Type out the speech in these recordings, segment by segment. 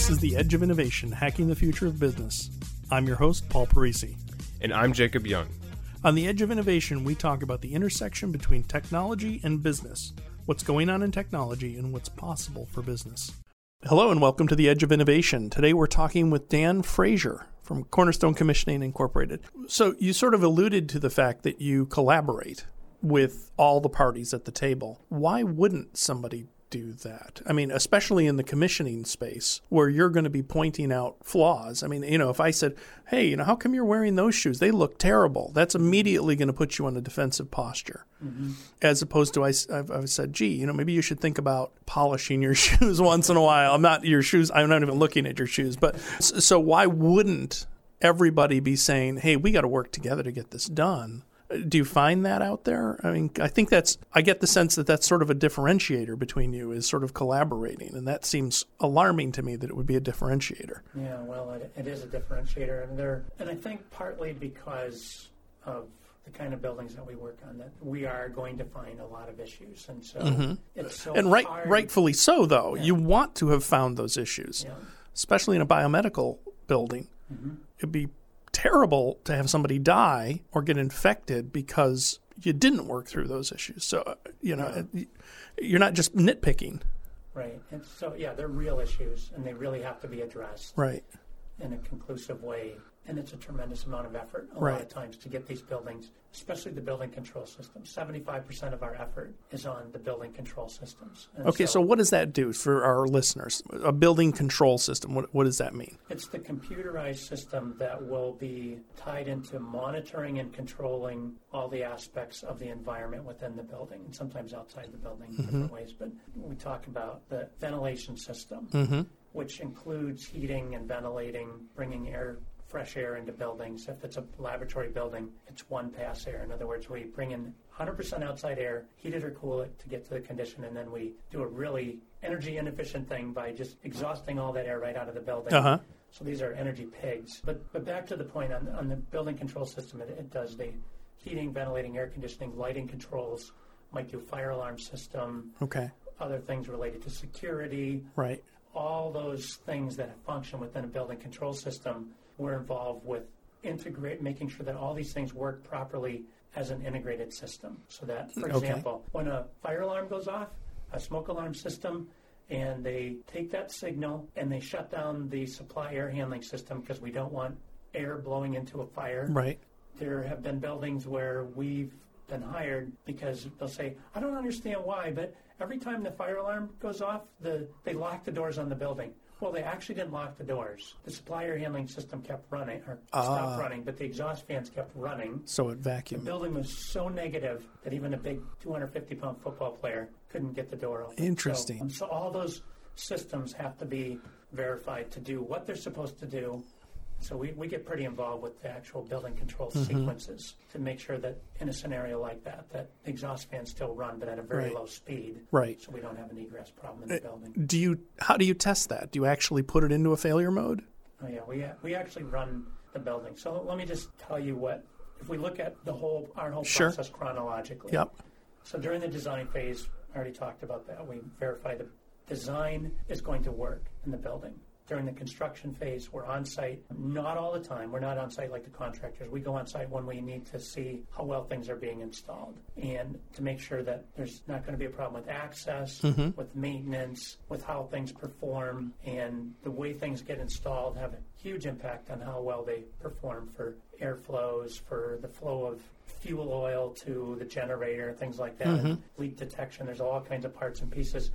This is The Edge of Innovation Hacking the Future of Business. I'm your host, Paul Parisi. And I'm Jacob Young. On The Edge of Innovation, we talk about the intersection between technology and business, what's going on in technology, and what's possible for business. Hello, and welcome to The Edge of Innovation. Today we're talking with Dan Frasier from Cornerstone Commissioning Incorporated. So, you sort of alluded to the fact that you collaborate with all the parties at the table. Why wouldn't somebody do that. I mean, especially in the commissioning space where you're going to be pointing out flaws. I mean, you know, if I said, hey, you know, how come you're wearing those shoes? They look terrible. That's immediately going to put you on a defensive posture. Mm-hmm. As opposed to, I, I've, I've, said, gee, you know, maybe you should think about polishing your shoes once in a while. I'm not your shoes, I'm not even looking at your shoes. But so why wouldn't everybody be saying, hey, we got to work together to get this done? Do you find that out there? I mean, I think that's, I get the sense that that's sort of a differentiator between you, is sort of collaborating. And that seems alarming to me that it would be a differentiator. Yeah, well, it, it is a differentiator. And, there, and I think partly because of the kind of buildings that we work on that we are going to find a lot of issues and so mm-hmm. it's so and right, hard. rightfully so though yeah. you want to have found those issues yeah. especially in a biomedical building mm-hmm. it'd be terrible to have somebody die or get infected because you didn't work through those issues. So, uh, you know, yeah. you're not just nitpicking. Right. And so, yeah, they're real issues and they really have to be addressed. Right. In a conclusive way and it's a tremendous amount of effort a right. lot of times to get these buildings, especially the building control system. 75% of our effort is on the building control systems. And okay, so, so, what does that do for our listeners? A building control system, what, what does that mean? It's the computerized system that will be tied into monitoring and controlling all the aspects of the environment within the building and sometimes outside the building in mm-hmm. different ways. But we talk about the ventilation system. Mm-hmm which includes heating and ventilating, bringing air fresh air into buildings. If it's a laboratory building, it's one pass air. In other words, we bring in 100% outside air, heat it or cool it to get to the condition, and then we do a really energy inefficient thing by just exhausting all that air right out of the building. Uh-huh. So these are energy pigs. But but back to the point on, on the building control system, it, it does the heating, ventilating, air conditioning, lighting controls, might do fire alarm system. Okay. Other things related to security. Right. All those things that function within a building control system we're involved with integrate, making sure that all these things work properly as an integrated system. So that, for example, when a fire alarm goes off, a smoke alarm system, and they take that signal and they shut down the supply air handling system because we don't want air blowing into a fire. Right. There have been buildings where we've been hired because they'll say, I don't understand why, but every time the fire alarm goes off, the, they lock the doors on the building. Well, they actually didn't lock the doors. The supply air handling system kept running, or stopped ah. running, but the exhaust fans kept running. So it vacuumed. The building was so negative that even a big 250 pound football player couldn't get the door open. Interesting. So, um, so all those systems have to be verified to do what they're supposed to do so we, we get pretty involved with the actual building control mm-hmm. sequences to make sure that in a scenario like that, that exhaust fans still run but at a very right. low speed. Right. So we don't have an egress problem in the uh, building. Do you? How do you test that? Do you actually put it into a failure mode? Oh yeah, we we actually run the building. So let me just tell you what if we look at the whole our whole sure. process chronologically. Yep. So during the design phase, I already talked about that. We verify the design is going to work in the building during the construction phase. We're on site, not all the time. We're not on site like the contractors. We go on site when we need to see how well things are being installed and to make sure that there's not going to be a problem with access, mm-hmm. with maintenance, with how things perform, and the way things get installed have a huge impact on how well they perform for airflows, for the flow of fuel oil to the generator, things like that, mm-hmm. leak detection. There's all kinds of parts and pieces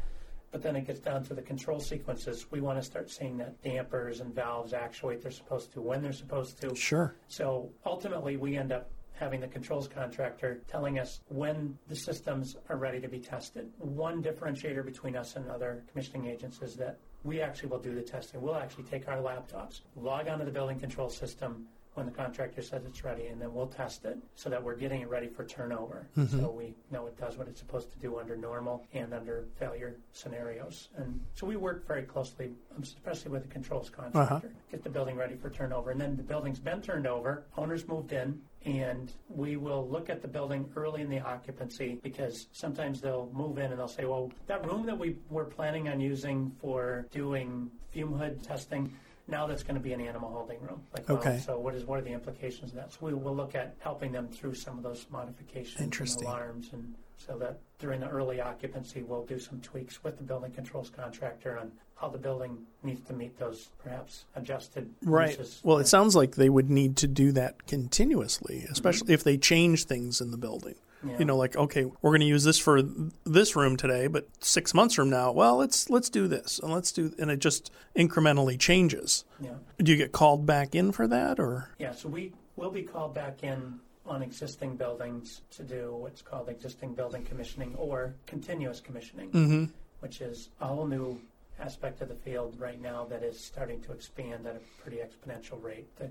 but then it gets down to the control sequences. We want to start seeing that dampers and valves actuate they're supposed to when they're supposed to. Sure. So ultimately, we end up having the controls contractor telling us when the systems are ready to be tested. One differentiator between us and other commissioning agents is that we actually will do the testing. We'll actually take our laptops, log onto the building control system, when the contractor says it's ready, and then we'll test it so that we're getting it ready for turnover. Mm-hmm. So we know it does what it's supposed to do under normal and under failure scenarios. And so we work very closely, especially with the controls contractor, Uh-huh. get the building ready for turnover. And then the building's been turned over, owners moved in, and we will look at the building early in the occupancy because sometimes they'll move in and they'll say, well, that room that we were planning on using for doing fume hood testing, now that's going to be an animal holding room. Like, well, Okay. so what is what are the implications of that? So we will look at helping them through some of those modifications and alarms, and so that during the early occupancy, we'll do some tweaks with the building controls contractor on how the building needs to meet those perhaps adjusted Right. uses. Well, it sounds like they would need to do that continuously, mm-hmm. especially if they change things in the building. Yeah. You know, like okay, we're going to use this for this room today, but six months from now, well, let's let's do this and let's do, and it just incrementally changes. yeah. Do you get called back in for that, or Yeah, so we will be called back in on existing buildings to do what's called existing building commissioning or continuous commissioning, mm-hmm. which is a whole new aspect of the field right now that is starting to expand at a pretty exponential rate. The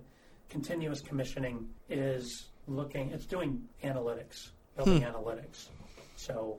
continuous commissioning is looking, it's doing analytics, building analytics. So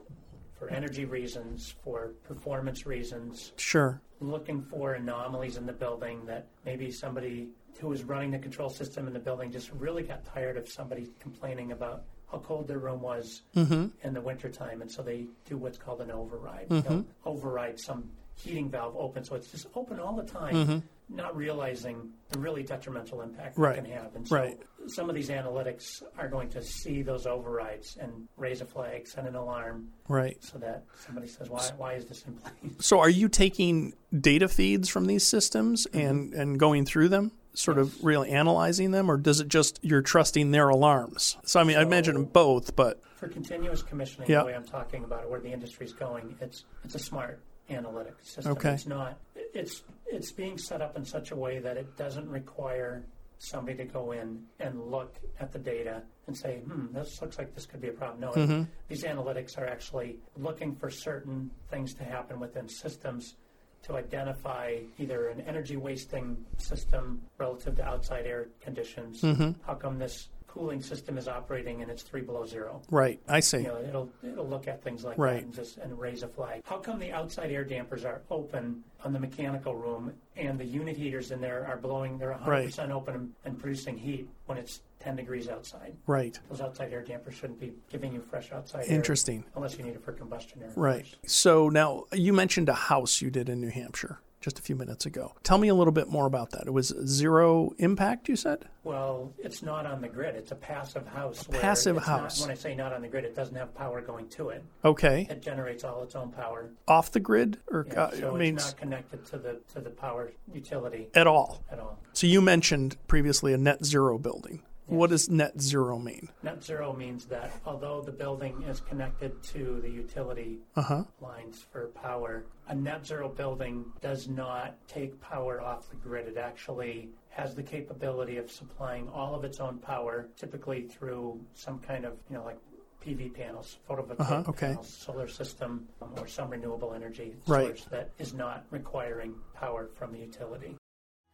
for energy reasons, for performance reasons, sure? looking for anomalies in the building that maybe somebody who was running the control system in the building just really got tired of somebody complaining about how cold their room was Mm-hmm. in the wintertime. And so they do what's called an override. They'll override some heating valve open. So it's just open all the time, not realizing the really detrimental impact Right. it can have. And so Right. some of these analytics are going to see those overrides and raise a flag, send an alarm Right. so that somebody says, why, why is this in place? So, are you taking data feeds from these systems mm-hmm. and and going through them? Sort of really analyzing them, or does it just you're trusting their alarms? So, I mean, I imagine both, but For continuous commissioning, Yeah. the way I'm talking about it, where the industry's going, it's it's a smart analytic system. Okay. It's not. It's it's being set up in such a way that it doesn't require somebody to go in and look at the data and say, "Hmm, this looks like this could be a problem." No, Mm-hmm. these analytics are actually looking for certain things to happen within systems to identify either an energy wasting system relative to outside air conditions. Mm-hmm. How come this cooling system is operating and it's three below zero? right, I see. You know, it'll it'll look at things like Right. that and just and raise a flag. How come the outside air dampers are open on the mechanical room and the unit heaters in there are blowing? They're 100 Right. percent open and, and producing heat when it's 10 degrees outside. Right, Those outside air dampers shouldn't be giving you fresh outside air interesting. unless you need it for combustion air. Right. So now you mentioned a house you did in New Hampshire just a few minutes ago. Tell me a little bit more about that. It was zero impact, you said? Well, it's not on the grid. It's a passive house. where passive it's not- house. when I say not on the grid, it doesn't have power going to it. Okay. It generates all its own power. Off the grid, or Yeah, so I mean, it's not connected to the to the power utility at all. at all. So you mentioned previously a net zero building. What does net zero mean? Net zero means that although the building is connected to the utility Uh huh. lines for power, a net zero building does not take power off the grid. It actually has the capability of supplying all of its own power, typically through some kind of, you know, like PV panels, photovoltaic Uh-huh, okay. panels, solar system, um, or some renewable energy Right. source that is not requiring power from the utility.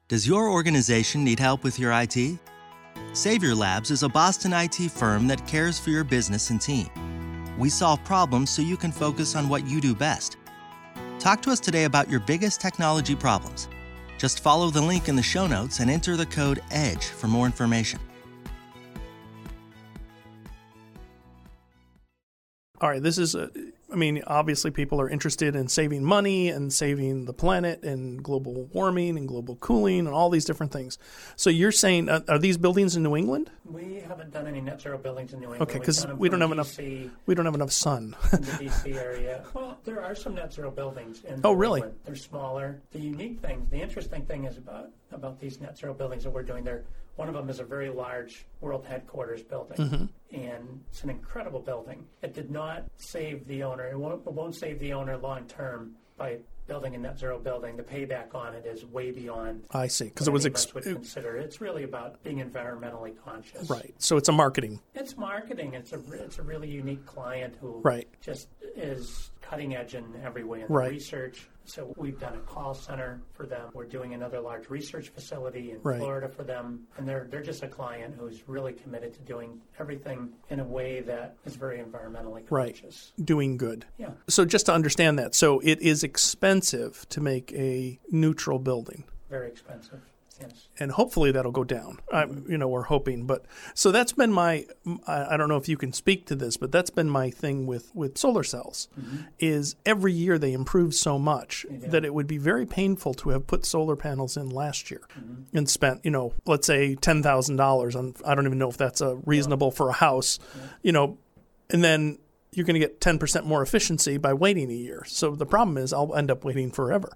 Does your organization need help with your IT? Savior Labs is a Boston IT firm that cares for your business and team. We solve problems so you can focus on what you do best. Talk to us today about your biggest technology problems. Just follow the link in the show notes and enter the code EDGE for more information. All right. This is a. I mean, obviously, people are interested in saving money and saving the planet and global warming and global cooling and all these different things. So you're saying, uh, are these buildings in New England? We haven't done any net zero buildings in New England. Okay, We've 'cause done them we don't have enough- We don't have enough sun. in the DC area. Well, there are some net zero buildings in Oh, New really? England. They're smaller. The unique thing, the interesting thing is about about these net zero buildings that we're doing there. One of them is a very large world headquarters building, Mm-hmm. and it's an incredible building. It did not save the owner. It won't, it won't save the owner long term by building a net zero building. The payback on it is way beyond. I see. Because it was ex- would consider. It's really about being environmentally conscious. right. So it's a marketing. It's marketing. It's a it's a really unique client who Right. just is cutting edge in every way in the Right. research. So we've done a call center for them. We're doing another large research facility in Right. Florida for them, and they're they're just a client who's really committed to doing everything in a way that is very environmentally Right. conscious. Doing good. Yeah. So just to understand that, so it is expensive to make a neutral building. Very expensive. Yes. and hopefully that'll go down. I, you know, we're hoping. But so that's been my. I don't know if you can speak to this, but that's been my thing with with solar cells. Mm-hmm. Is every year they improve so much do. that it would be very painful to have put solar panels in last year mm-hmm. and spent, you know, let's say ten thousand dollars on. I don't even know if that's a reasonable for a house, you know, and then. You're going to get 10% more efficiency by waiting a year. So the problem is I'll end up waiting forever.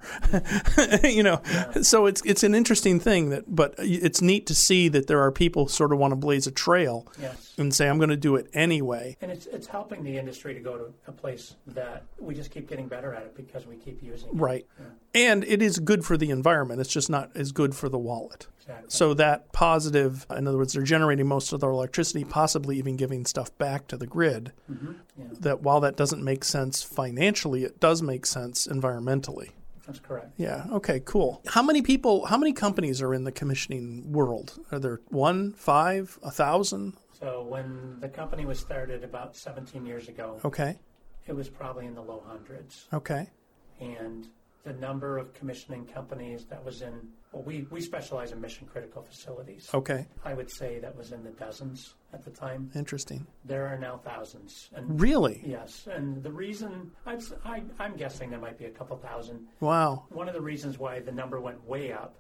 you know, so it's it's an interesting thing that, but it's neat to see that there are people who sort of want to blaze a trail Yes. And say I'm going to do it anyway. And it's it's helping the industry to go to a place that we just keep getting better at it because we keep using it. Right. And it is good for the environment. It's just not as good for the wallet. Exactly. So that positive, in other words, they're generating most of their electricity, possibly even giving stuff back to the grid. Mm-hmm. Yeah. That while that doesn't make sense financially, it does make sense environmentally. That's correct. Yeah. Okay. Cool. How many people? How many companies are in the commissioning world? Are there one, five, a thousand? So when the company was started about 17 years ago, Okay. it was probably in the low hundreds. Okay. And the number of commissioning companies that was in, well, we, we specialize in mission critical facilities. Okay. I would say that was in the dozens at the time. Interesting. There are now thousands. And Really? yes, and the reason, I'd, I, am guessing there might be a couple thousand. Wow. One of the reasons why the number went way up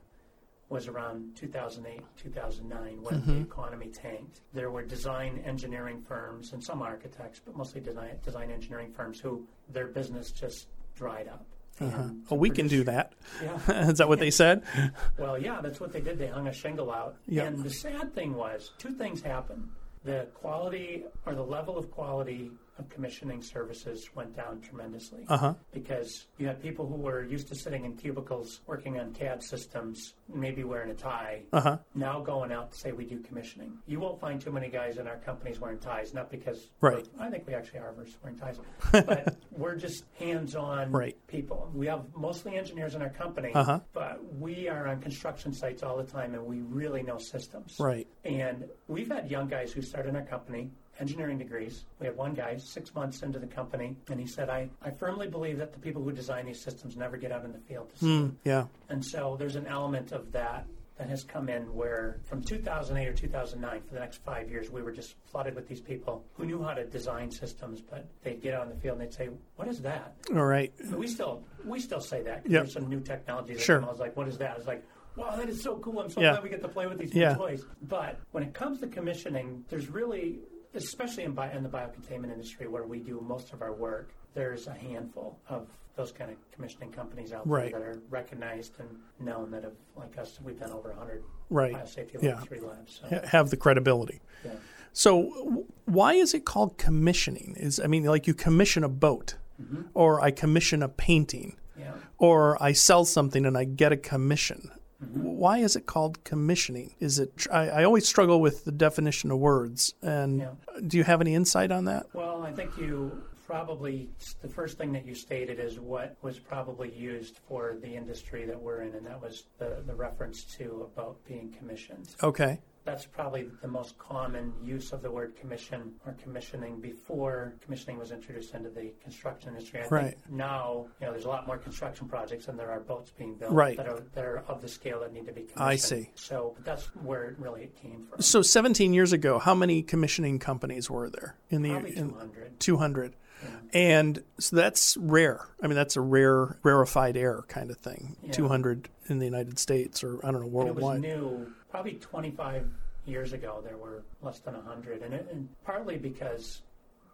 was around 2008, 2009, when Mm-hmm. the economy tanked. There were design engineering firms and some architects, but mostly design, design engineering firms who their business just dried up. And Oh, we can do that. Yeah. Is that what they said? Well, yeah, that's what they did. They hung a shingle out. Yeah. And the sad thing was, two things happened. The quality or the level of quality of commissioning services went down tremendously Uh huh. because you had people who were used to sitting in cubicles working on CAD systems, maybe wearing a tie, Uh huh. now going out to say we do commissioning. You won't find too many guys in our companies wearing ties, not because Right. I think we actually are wearing ties, but we're just hands-on Right. people. We have mostly engineers in our company, Uh-huh. but we are on construction sites all the time, and we really know systems. Right. And we've had young guys who start in our company, engineering degrees. We had one guy six months into the company, and he said, I, I firmly believe that the people who design these systems never get out in the field to see Mm, yeah. And so there's an element of that that has come in where from 2008 or 2009 for the next five years we were just flooded with these people who knew how to design systems but they'd get out in the field and they'd say what is that All right. and we still we still say that Yep. there's some new technology that Sure. I was like what is that it's like wow that is so cool i'm so Yeah. glad we get to play with these Yeah. new toys but when it comes to commissioning there's really especially in, bio, in the biocontainment industry where we do most of our work there's a handful of those kind of commissioning companies out Right. there that are recognized and known that have, like us, we've done over 100 Right. biosafety Yeah. three labs. So, Ha- Have the credibility. yeah. So, why is it called commissioning? Is I mean, like you commission a boat, Mm-hmm. or I commission a painting, yeah. or I sell something and I get a commission. Mm-hmm. Why is it called commissioning? Is it? I, I always struggle with the definition of words. And Yeah. do you have any insight on that? Well, I think you probably, the first thing that you stated is what was probably used for the industry that we're in, and that was the, the reference to about being commissioned. Okay. That's probably the most common use of the word commission or commissioning before commissioning was introduced into the construction industry. I Right. think now, you know, there's a lot more construction projects and there are boats being built Right. that, are, that are of the scale that need to be commissioned. I see. So that's where it really came from. So, 17 years ago, how many commissioning companies were there in the Probably in, 200. 200? And so that's rare. I mean, that's a rare, rarefied air kind of thing. Yeah. 200 in the United States, or I don't know, And it was worldwide. new. Probably 25 years ago, there were less than 100, and, it, and partly because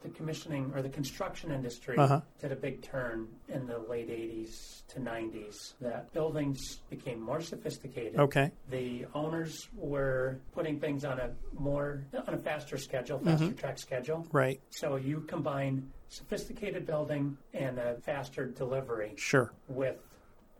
the commissioning or the construction industry Uh-huh. did a big turn in the late 80s to 90s. That buildings became more sophisticated. Okay. The owners were putting things on a more on a faster schedule, faster track schedule. Right. So you combine sophisticated building and a faster delivery Sure. with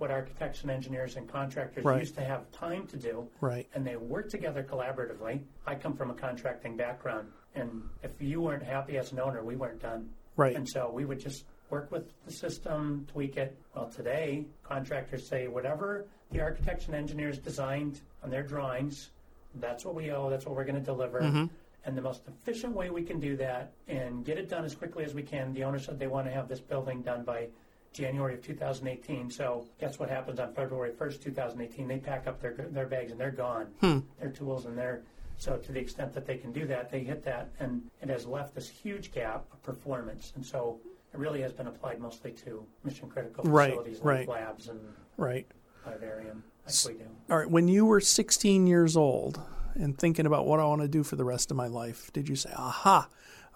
what architects and engineers and contractors Right. used to have time to do, Right. and they work together collaboratively. I come from a contracting background, and if you weren't happy as an owner, we weren't done. Right. And so we would just work with the system, tweak it. Well, today, contractors say whatever the architects and engineers designed on their drawings, that's what we owe, that's what we're going to deliver. Mm-hmm. And the most efficient way we can do that and get it done as quickly as we can, the owner said they want to have this building done by January of 2018. So guess what happens on February 1st, 2018? They pack up their their bags and they're gone. Hmm. Their tools and their so to the extent that they can do that, they hit that, and it has left this huge gap of performance. And so it really has been applied mostly to mission critical Right, facilities right. like labs and Right. vivarium, like. All right. When you were 16 years old and thinking about what I want to do for the rest of my life, did you say, aha,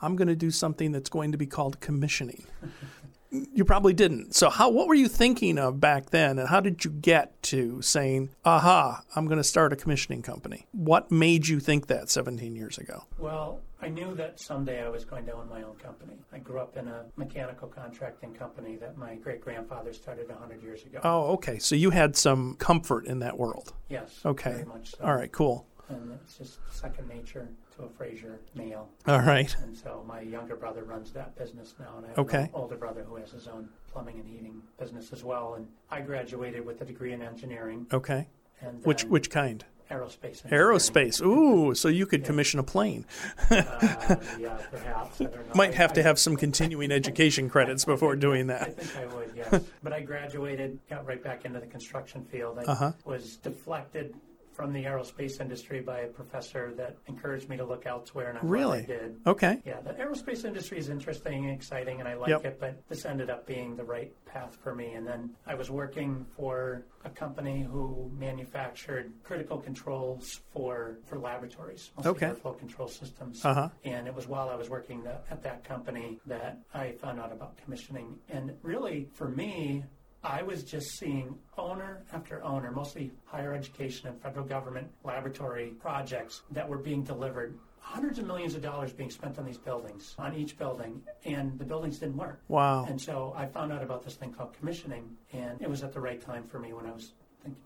I'm going to do something that's going to be called commissioning? you probably didn't. So, how, what were you thinking of back then, and how did you get to saying, aha, I'm going to start a commissioning company? What made you think that 17 years ago? Well, I knew that someday I was going to own my own company. I grew up in a mechanical contracting company that my great grandfather started 100 years ago. Oh, okay. So, you had some comfort in that world. yes. Okay. Very much so. All right, cool. And it's just second nature to a Frasier male. All right. And so my younger brother runs that business now, and I have Okay. an older brother who has his own plumbing and heating business as well. And I graduated with a degree in engineering Okay. and Which which kind? aerospace. Aerospace. Ooh, so you could commission a plane. Uh, yeah, perhaps. I don't know. Might I- have to I- have some continuing education credits before doing that. I think I would, yes. but I graduated, got right back into the construction field. I Uh-huh. was deflected from the aerospace industry by a professor that encouraged me to look elsewhere, and I'm Really? Did. Okay. Yeah, the aerospace industry is interesting and exciting, and I like Yep. it, but this ended up being the right path for me. And then I was working for a company who manufactured critical controls for, for laboratories, mostly Okay. airflow control systems. Uh-huh. And it was while I was working that, at that company that I found out about commissioning. And really, for me, I was just seeing owner after owner, mostly higher education and federal government laboratory projects that were being delivered. Hundreds of millions of dollars being spent on these buildings, on each building, and the buildings didn't work. Wow. And so I found out about this thing called commissioning, and it was at the right time for me when I was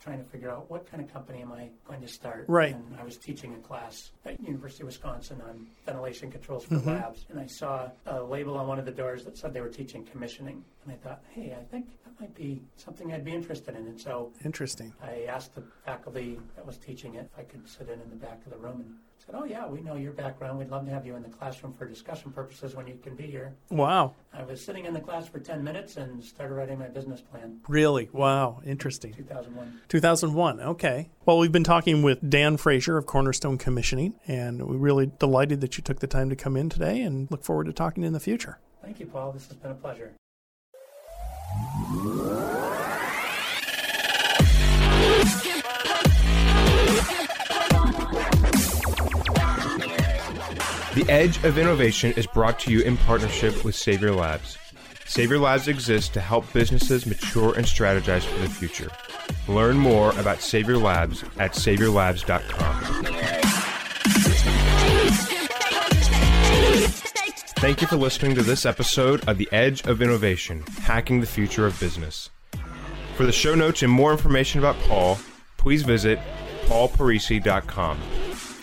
trying to figure out what kind of company am I going to start. Right. And I was teaching a class at University of Wisconsin on ventilation controls for Mm-hmm. labs, and I saw a label on one of the doors that said they were teaching commissioning, and I thought, hey, I think that might be something I'd be interested in, and so Interesting. I asked the faculty that was teaching it if I could sit in in the back of the room and said, "Oh yeah, we know your background. We'd love to have you in the classroom for discussion purposes when you can be here." Wow. I was sitting in the class for 10 minutes and started writing my business plan. Really? Wow. Interesting. 2001. 2001. Okay. Well, we've been talking with Dan Frasier of Cornerstone Commissioning, and we're really delighted that you took the time to come in today and look forward to talking in the future. Thank you, Paul. This has been a pleasure. The Edge of Innovation is brought to you in partnership with Savior Labs. Savior Labs exists to help businesses mature and strategize for the future. Learn more about Savior Labs at saviorlabs.com. Thank you for listening to this episode of The Edge of Innovation Hacking the Future of Business. For the show notes and more information about Paul, please visit paulparisi.com.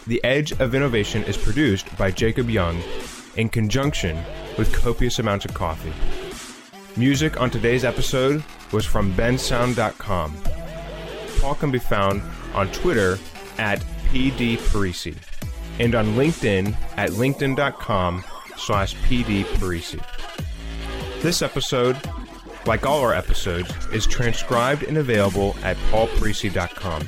The Edge of Innovation is produced by Jacob Young in conjunction with copious amounts of coffee. Music on today's episode was from bensound.com. Paul can be found on Twitter at pdparisi and on LinkedIn at linkedin.com slash pdparisi. This episode, like all our episodes, is transcribed and available at paulparisi.com.